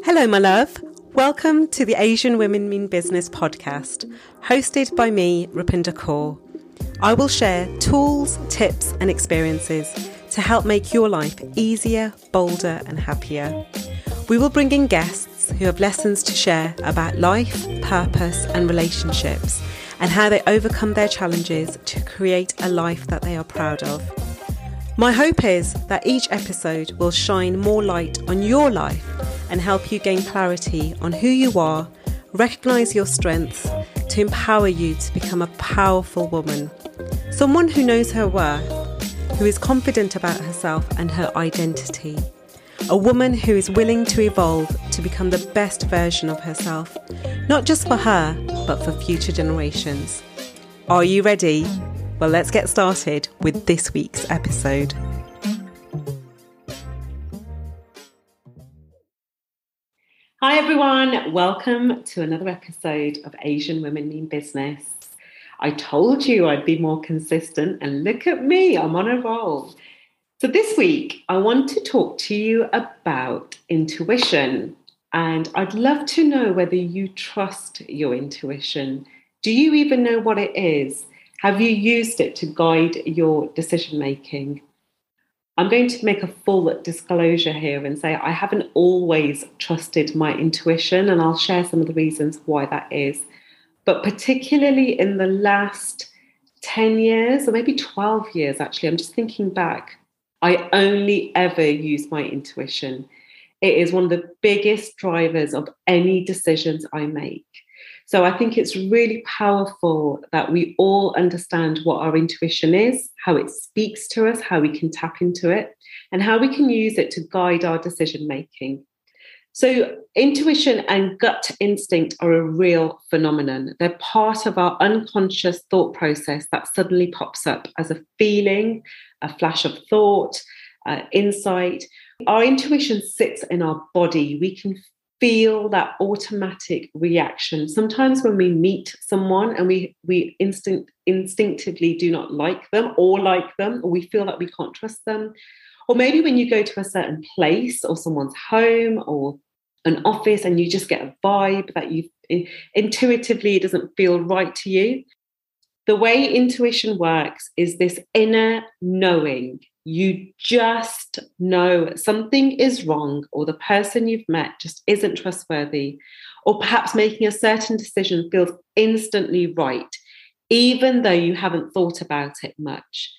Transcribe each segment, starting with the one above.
Hello, my love. Welcome to the Asian Women Mean Business podcast, hosted by me, Rupinder Kaur. I will share tools, tips, and experiences to help make your life easier, bolder, and happier. We will bring in guests who have lessons to share about life, purpose, and relationships, and how they overcome their challenges to create a life that they are proud of. My hope is that each episode will shine more light on your life and help you gain clarity on who you are, recognize your strengths to empower you to become a powerful woman. Someone who knows her worth, who is confident about herself and her identity. A woman who is willing to evolve to become the best version of herself, not just for her, but for future generations. Are you ready? Well, let's get started with this week's episode. Hi, everyone. Welcome to another episode of Asian Women Mean Business. I told you I'd be more consistent, and look at me, I'm on a roll. So, this week, I want to talk to you about intuition. And I'd love to know whether you trust your intuition. Do you even know what it is? Have you used it to guide your decision making? I'm going to make a full disclosure here and say I haven't always trusted my intuition, and I'll share some of the reasons why that is. But particularly in the last 10 years, or maybe 12 years, actually, I'm just thinking back, I only ever use my intuition. It is one of the biggest drivers of any decisions I make. So I think it's really powerful that we all understand what our intuition is, how it speaks to us, how we can tap into it, and how we can use it to guide our decision making. So, intuition and gut instinct are a real phenomenon. They're part of our unconscious thought process that suddenly pops up as a feeling, a flash of thought, uh, insight. Our intuition sits in our body. We can feel that automatic reaction. Sometimes when we meet someone and we we instinct instinctively do not like them or like them, or we feel that we can't trust them, or maybe when you go to a certain place or someone's home or an office and you just get a vibe that you intuitively it doesn't feel right to you. The way intuition works is this inner knowing you just know something is wrong or the person you've met just isn't trustworthy, or perhaps making a certain decision feels instantly right, even though you haven't thought about it much.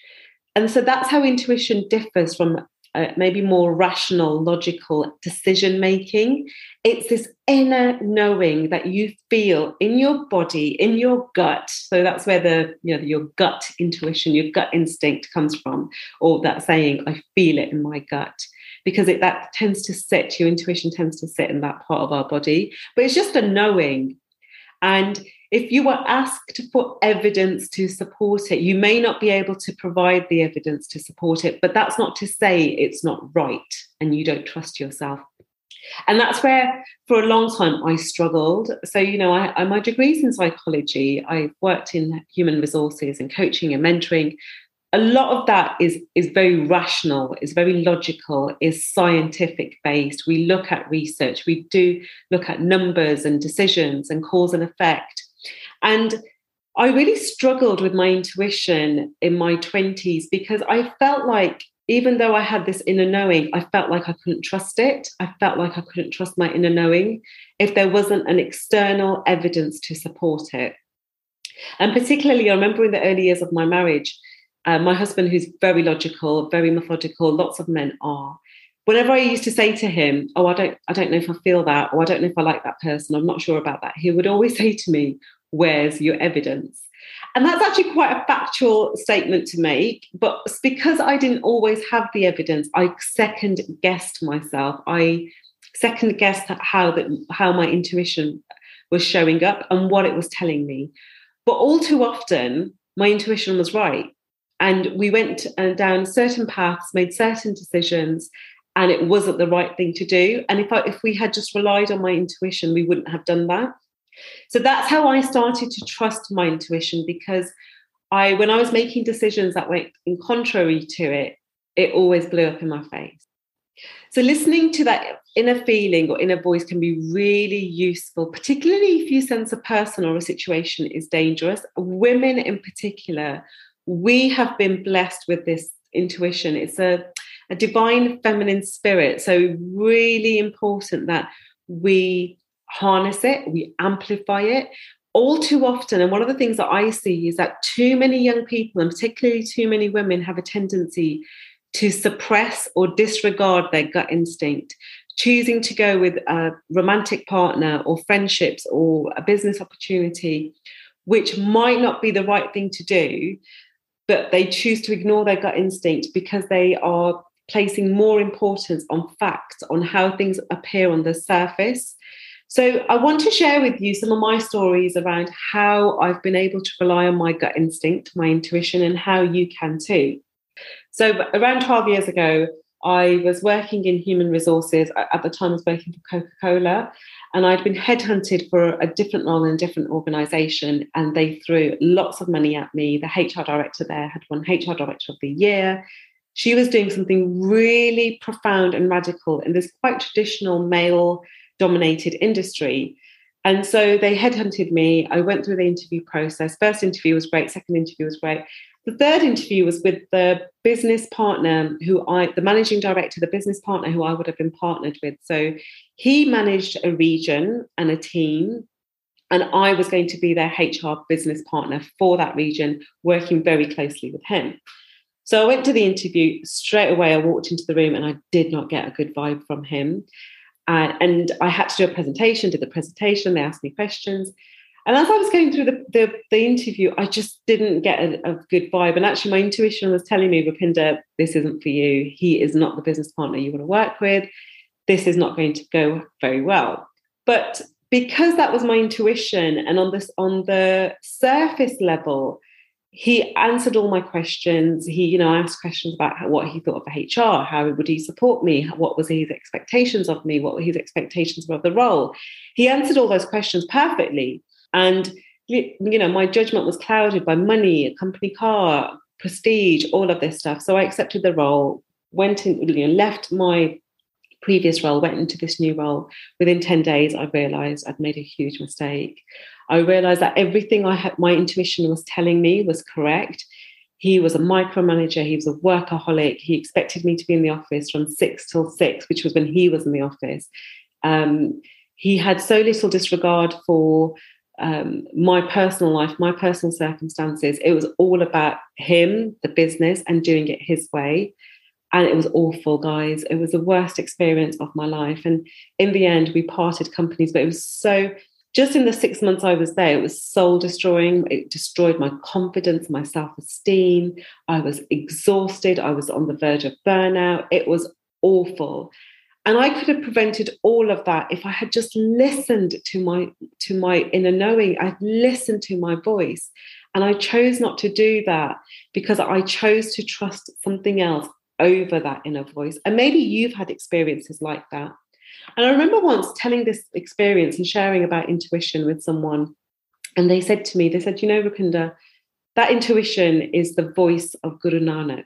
And so that's how intuition differs from uh, maybe more rational, logical decision making. It's this inner knowing that you feel in your body, in your gut. So that's where the you know your gut intuition, your gut instinct comes from, or that saying, "I feel it in my gut." Because it, that tends to sit, your intuition tends to sit in that part of our body. But it's just a knowing. And if you were asked for evidence to support it, you may not be able to provide the evidence to support it, but that's not to say it's not right and you don't trust yourself. And that's where, for a long time, I struggled. So, you know, I, I, my degrees in psychology, I've worked in human resources and coaching and mentoring. A lot of that is, is very rational, is very logical, is scientific based. We look at research, we do look at numbers and decisions and cause and effect. And I really struggled with my intuition in my 20s because I felt like even though I had this inner knowing, I felt like I couldn't trust it. I felt like I couldn't trust my inner knowing if there wasn't an external evidence to support it. And particularly, I remember in the early years of my marriage, uh, my husband, who's very logical, very methodical, lots of men are. Whenever I used to say to him, "Oh, I don't, I don't know if I feel that, or I don't know if I like that person, I'm not sure about that," he would always say to me, where's your evidence? And that's actually quite a factual statement to make. But because I didn't always have the evidence, I second guessed myself. I second guessed how that how my intuition was showing up and what it was telling me. But all too often, my intuition was right. And we went uh, down certain paths, made certain decisions, and it wasn't the right thing to do. And if I, if we had just relied on my intuition, we wouldn't have done that. So that's how I started to trust my intuition because I, when I was making decisions that went in contrary to it, it always blew up in my face. So, listening to that inner feeling or inner voice can be really useful, particularly if you sense a person or a situation is dangerous. Women in particular, we have been blessed with this intuition. It's a, a divine feminine spirit. So, really important that we harness it, we amplify it. All too often, and one of the things that I see is that too many young people, and particularly too many women, have a tendency to suppress or disregard their gut instinct, choosing to go with a romantic partner or friendships or a business opportunity, which might not be the right thing to do, but they choose to ignore their gut instinct because they are placing more importance on facts, on how things appear on the surface, so, I want to share with you some of my stories around how I've been able to rely on my gut instinct, my intuition, and how you can too. So, around 12 years ago, I was working in human resources. At the time, I was working for Coca Cola, and I'd been headhunted for a different role in a different organization. And they threw lots of money at me. The HR director there had won HR Director of the Year. She was doing something really profound and radical in this quite traditional male dominated industry. And so they headhunted me. I went through the interview process. First interview was great, second interview was great. The third interview was with the business partner who I, the managing director, the business partner who I would have been partnered with. So he managed a region and a team, and I was going to be their HR business partner for that region, working very closely with him. So I went to the interview straight away. I walked into the room and I did not get a good vibe from him. Uh, and I had to do a presentation, did the presentation, they asked me questions. And as I was going through the, the, the interview, I just didn't get a, a, good vibe. And actually, my intuition was telling me, Rupinder, this isn't for you. He is not the business partner you want to work with. This is not going to go very well. But because that was my intuition, and on this on the surface level, he answered all my questions. He, you know, asked questions about what he thought of HR, how would he support me, what was his expectations of me, what were his expectations of the role. He answered all those questions perfectly, and you know, my judgment was clouded by money, a company car, prestige, all of this stuff. So I accepted the role, went in, you know, left my previous role, went into this new role. Within 10 days, I realized I'd made a huge mistake. I realized that everything I had, my intuition was telling me was correct. He was a micromanager, he was a workaholic. He expected me to be in the office from six till six, which was when he was in the office. Um, he had so little disregard for um, my personal life, my personal circumstances. It was all about him, the business, and doing it his way and it was awful guys. It was the worst experience of my life. And in the end we parted companies but it was so just in the six months i was there it was soul destroying it destroyed my confidence my self-esteem. I was exhausted. I was on the verge of burnout. It was awful. And i could have prevented all of that if i had just listened to my to my inner knowing. I'd listened to my voice. And i chose not to do that because i chose to trust something else over that inner voice. And maybe you've had experiences like that. And I remember once telling this experience and sharing about intuition with someone. And they said to me, they said, you know, Rupinder, that intuition is the voice of Guru Nanak.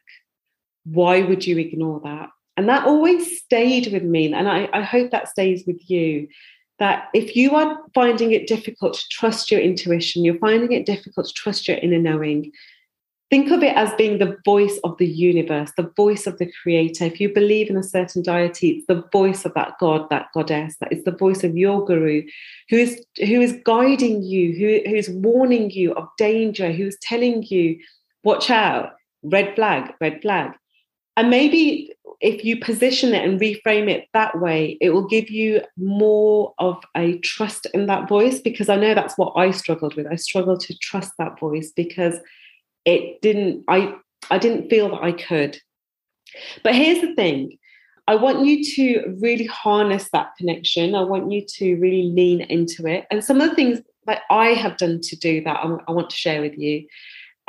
Why would you ignore that? And that always stayed with me. And I, I hope that stays with you. That if you are finding it difficult to trust your intuition, you're finding it difficult to trust your inner knowing, think of it as being the voice of the universe, the voice of the creator. If you believe in a certain deity, it's the voice of that god, that goddess, that is the voice of your guru, who is who is guiding you, who, who is warning you of danger, who is telling you, watch out, red flag, red flag. And maybe if you position it and reframe it that way, it will give you more of a trust in that voice because I know that's what I struggled with. I struggled to trust that voice because it didn't i i didn't feel that i could. But here's the thing. I want you to really harness that connection. I want you to really lean into it. And some of the things that i have done to do that i, want to share with you.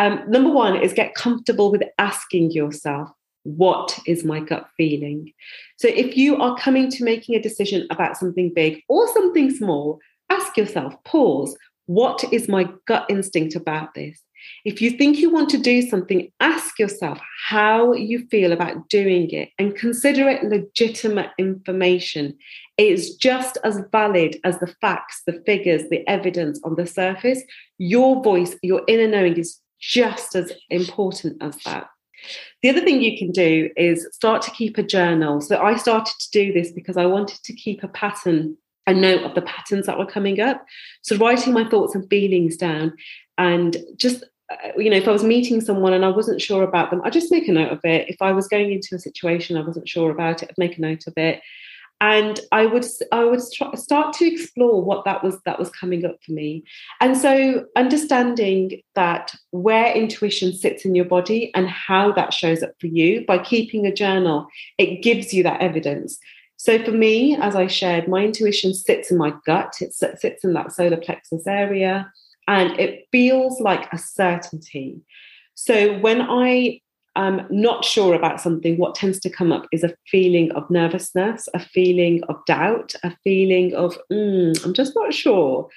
Um, number one is get comfortable with asking yourself what is my gut feeling? So if you are coming to making a decision about something big or something small ask yourself pause. What is my gut instinct about this If you think you want to do something, ask yourself how you feel about doing it and consider it legitimate information. It is just as valid as the facts, the figures, the evidence on the surface. Your voice, your inner knowing is just as important as that. The other thing you can do is start to keep a journal. So I started to do this because I wanted to keep a pattern, a note of the patterns that were coming up. So writing my thoughts and feelings down and just uh, you know, if I was meeting someone and I wasn't sure about them, I'd just make a note of it. If I was going into a situation I wasn't sure about it, I'd make a note of it. And i would i would start to explore what that was that was coming up for me. And so understanding that where intuition sits in your body and how that shows up for you by keeping a journal it gives you that evidence. So for me as i shared my intuition sits in my gut. It sits in that solar plexus area and it feels like a certainty so when i I'm not sure about something, what tends to come up is a feeling of nervousness, a feeling of doubt, a feeling of, mm, I'm just not sure.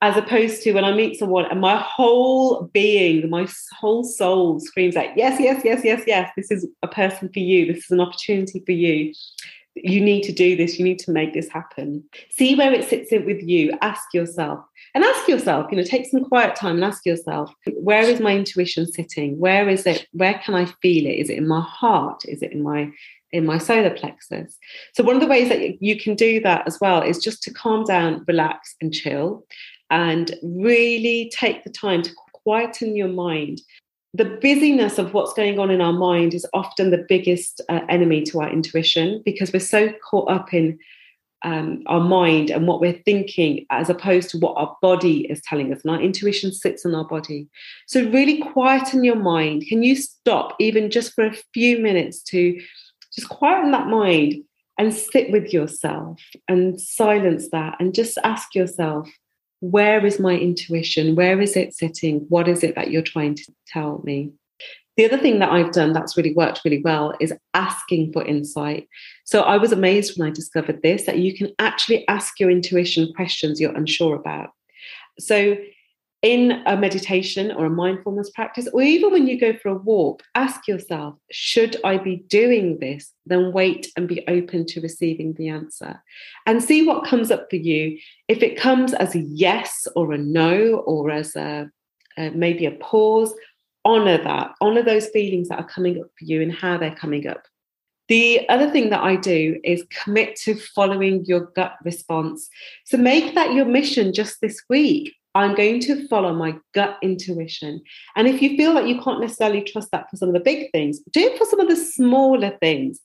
As opposed to when I meet someone and my whole being, my whole soul screams out, yes, yes, yes, yes, yes, this is a person for you. This is an opportunity for you. You need to do this. You need to make this happen. See where it sits in with you. Ask yourself, and ask yourself you know take some quiet time and ask yourself where is my intuition sitting? Where is it? Where can i feel it? Is it in my heart? Is it in my in my solar plexus? So one of the ways that you can do that as well is just to calm down relax and chill and really take the time to quieten your mind. The busyness of what's going on in our mind is often the biggest uh, enemy to our intuition because we're so caught up in um, our mind and what we're thinking as opposed to what our body is telling us. And our intuition sits in our body. So, really quieten your mind. Can you stop even just for a few minutes to just quieten that mind and sit with yourself and silence that and just ask yourself, where is my intuition? Where is it sitting? What is it that you're trying to tell me? The other thing that I've done that's really worked really well is asking for insight. So I was amazed when I discovered this that you can actually ask your intuition questions you're unsure about. So in a meditation or a mindfulness practice, or even when you go for a walk, ask yourself, should I be doing this? Then wait and be open to receiving the answer and see what comes up for you. If it comes as a yes or a no, or as a, a maybe a pause, honor that, honor those feelings that are coming up for you and how they're coming up. The other thing that I do is commit to following your gut response. So make that your mission just this week. I'm going to follow my gut intuition. And if you feel like you can't necessarily trust that for some of the big things, do it for some of the smaller things.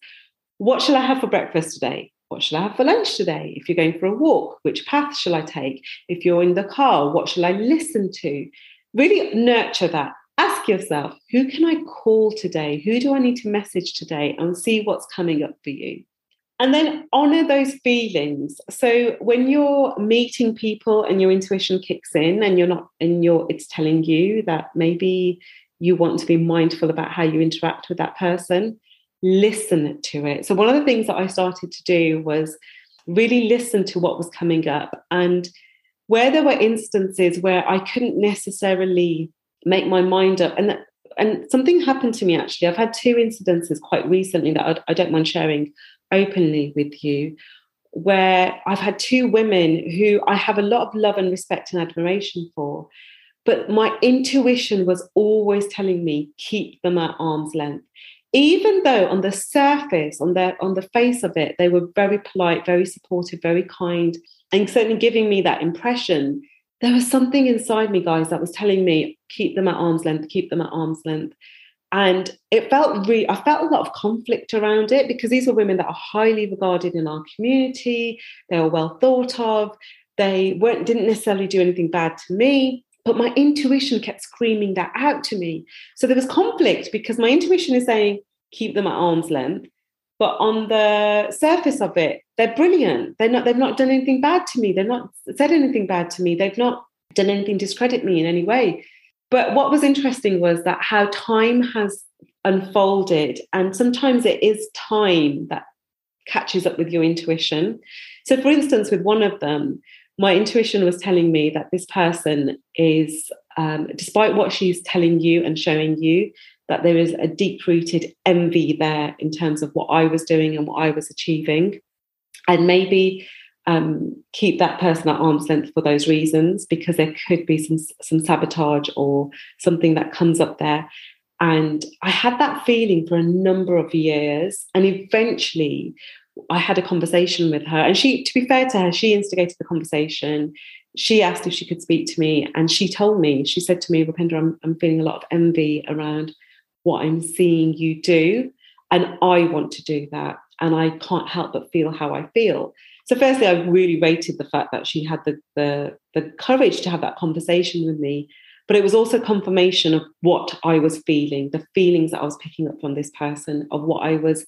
What shall I have for breakfast today? What shall I have for lunch today? If you're going for a walk, which path shall I take? If you're in the car, what shall I listen to? Really nurture that ask yourself who can I call today? Who do I need to message today? And see what's coming up for you. And then honor those feelings. So when you're meeting people and your intuition kicks in and you're not, and you're, it's telling you that maybe you want to be mindful about how you interact with that person, listen to it. So one of the things that I started to do was really listen to what was coming up. And where there were instances where I couldn't necessarily make my mind up. And and something happened to me actually. I've had two incidences quite recently that I, I don't mind sharing openly with you, where I've had two women who I have a lot of love and respect and admiration for. But my intuition was always telling me, keep them at arm's length. Even though on the surface, on their on the face of it, they were very polite, very supportive, very kind, and certainly giving me that impression there was something inside me, guys, that was telling me, keep them at arm's length, keep them at arm's length. And it felt really, I felt a lot of conflict around it because these are women that are highly regarded in our community. They are well thought of. They weren't, didn't necessarily do anything bad to me, but my intuition kept screaming that out to me. So there was conflict because my intuition is saying, keep them at arm's length. But on the surface of it, they're brilliant. They're not, they've not done anything bad to me. They've not said anything bad to me. They've not done anything discredit me in any way. But what was interesting was that how time has unfolded, and sometimes it is time that catches up with your intuition. So, for instance, with one of them, my intuition was telling me that this person is, um, despite what she's telling you and showing you, that there is a deep rooted envy there in terms of what I was doing and what I was achieving. And maybe um, keep that person at arm's length for those reasons because there could be some some sabotage or something that comes up there. And I had that feeling for a number of years, and eventually, I had a conversation with her. And she, to be fair to her, she instigated the conversation. She asked if she could speak to me, and she told me. She said to me, "Rupinder, I'm, I'm feeling a lot of envy around what I'm seeing you do, and I want to do that, and I can't help but feel how I feel." So, firstly, I really rated the fact that she had the, the, the courage to have that conversation with me. But it was also confirmation of what I was feeling, the feelings that I was picking up from this person, of what I was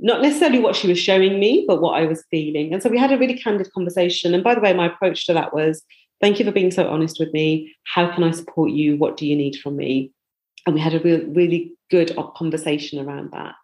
not necessarily what she was showing me, but what I was feeling. And so we had a really candid conversation. And by the way, my approach to that was thank you for being so honest with me. How can I support you? What do you need from me? And we had a real, really good conversation around that.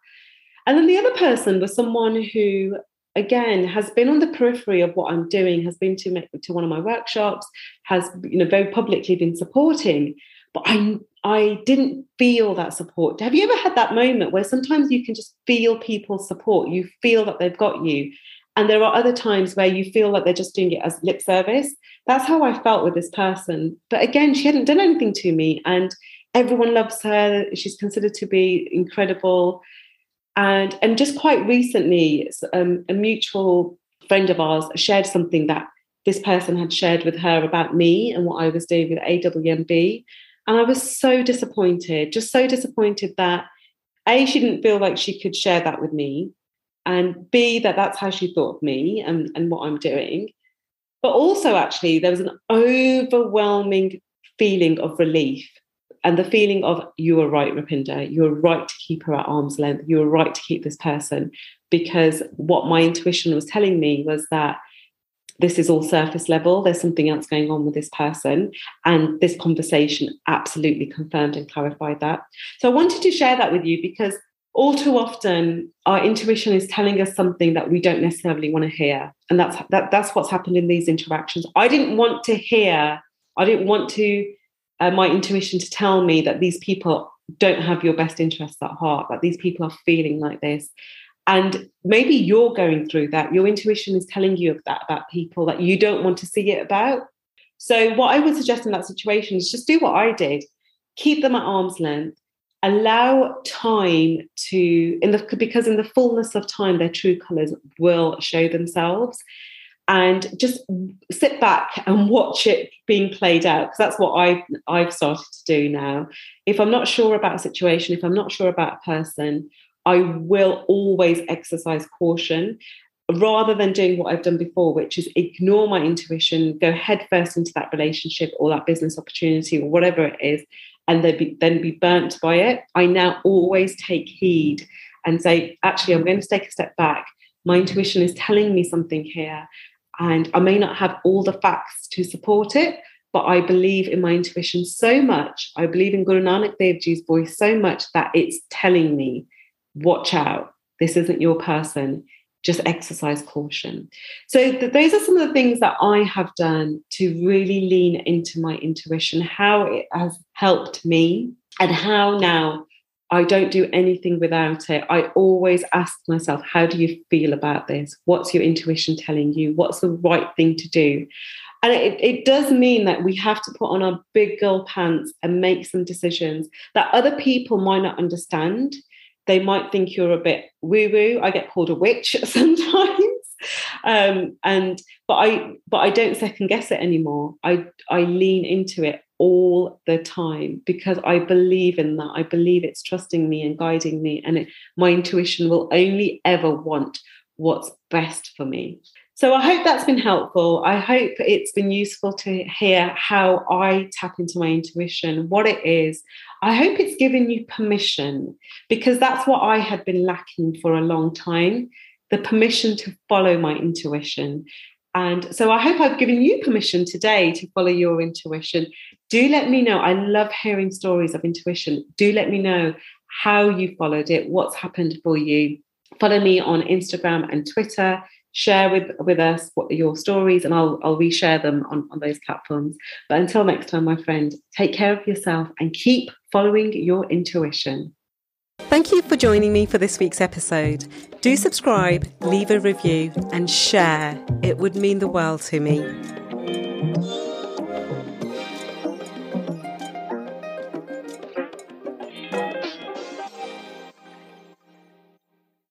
And then the other person was someone who again has been on the periphery of what i'm doing has been to to one of my workshops has you know very publicly been supporting. But i i didn't feel that support. Have you ever had that moment where sometimes you can just feel people's support? You feel that they've got you. And there are other times where you feel like they're just doing it as lip service. That's how i felt with this person. But again she hadn't done anything to me. And everyone loves her she's considered to be incredible and, and just quite recently, um, a mutual friend of ours shared something that this person had shared with her about me and what I was doing with AWMB. And I was so disappointed, just so disappointed that A, she didn't feel like she could share that with me, and B, that that's how she thought of me and, and what I'm doing. But also, actually, there was an overwhelming feeling of relief and the feeling of you were right, Rupinder, you were right to keep her at arm's length, you were right to keep this person, because what my intuition was telling me was that this is all surface level. There's something else going on with this person. And this conversation absolutely confirmed and clarified that. So I wanted to share that with you because all too often our intuition is telling us something that we don't necessarily want to hear. And that's that, that's what's happened in these interactions. I didn't want to hear, I didn't want to uh, my intuition to tell me that these people don't have your best interests at heart, that these people are feeling like this. And maybe you're going through that. Your intuition is telling you of that about people that you don't want to see it about. So, what I would suggest in that situation is just do what I did keep them at arm's length, allow time to, in the, because in the fullness of time, their true colors will show themselves and just sit back and watch it being played out because that's what I've I've started to do now. If I'm not sure about a situation, if I'm not sure about a person, I will always exercise caution rather than doing what I've done before, which is ignore my intuition, go headfirst into that relationship or that business opportunity or whatever it is, and then be, then be burnt by it. I now always take heed and say, actually, I'm going to take a step back. My intuition is telling me something here. And I may not have all the facts to support it, but I believe in my intuition so much. I believe in Guru Nanak Dev Ji's voice so much that it's telling me, watch out, this isn't your person. Just exercise caution. So, th- those are some of the things that I have done to really lean into my intuition, how it has helped me, and how now I don't do anything without it. I always ask myself, how do you feel about this? What's your intuition telling you? What's the right thing to do? And it, it does mean that we have to put on our big girl pants and make some decisions that other people might not understand. They might think you're a bit woo woo. I get called a witch sometimes. Um, and but I but I don't second guess it anymore. I I lean into it all the time because I believe in that. I believe it's trusting me and guiding me, and it, my intuition will only ever want what's best for me. So I hope that's been helpful. I hope it's been useful to hear how I tap into my intuition, what it is. I hope it's given you permission because that's what I had been lacking for a long time the permission to follow my intuition and so I hope I've given you permission today to follow your intuition. Do let me know. I love hearing stories of intuition. Do let me know how you followed it, what's happened for you. Follow me on Instagram and Twitter. share with with us what your stories and I'll I'll reshare them on, on those platforms. But until next time, my friend, take care of yourself and keep following your intuition. Thank you for joining me for this week's episode. Do subscribe, leave a review, and share. It would mean the world to me.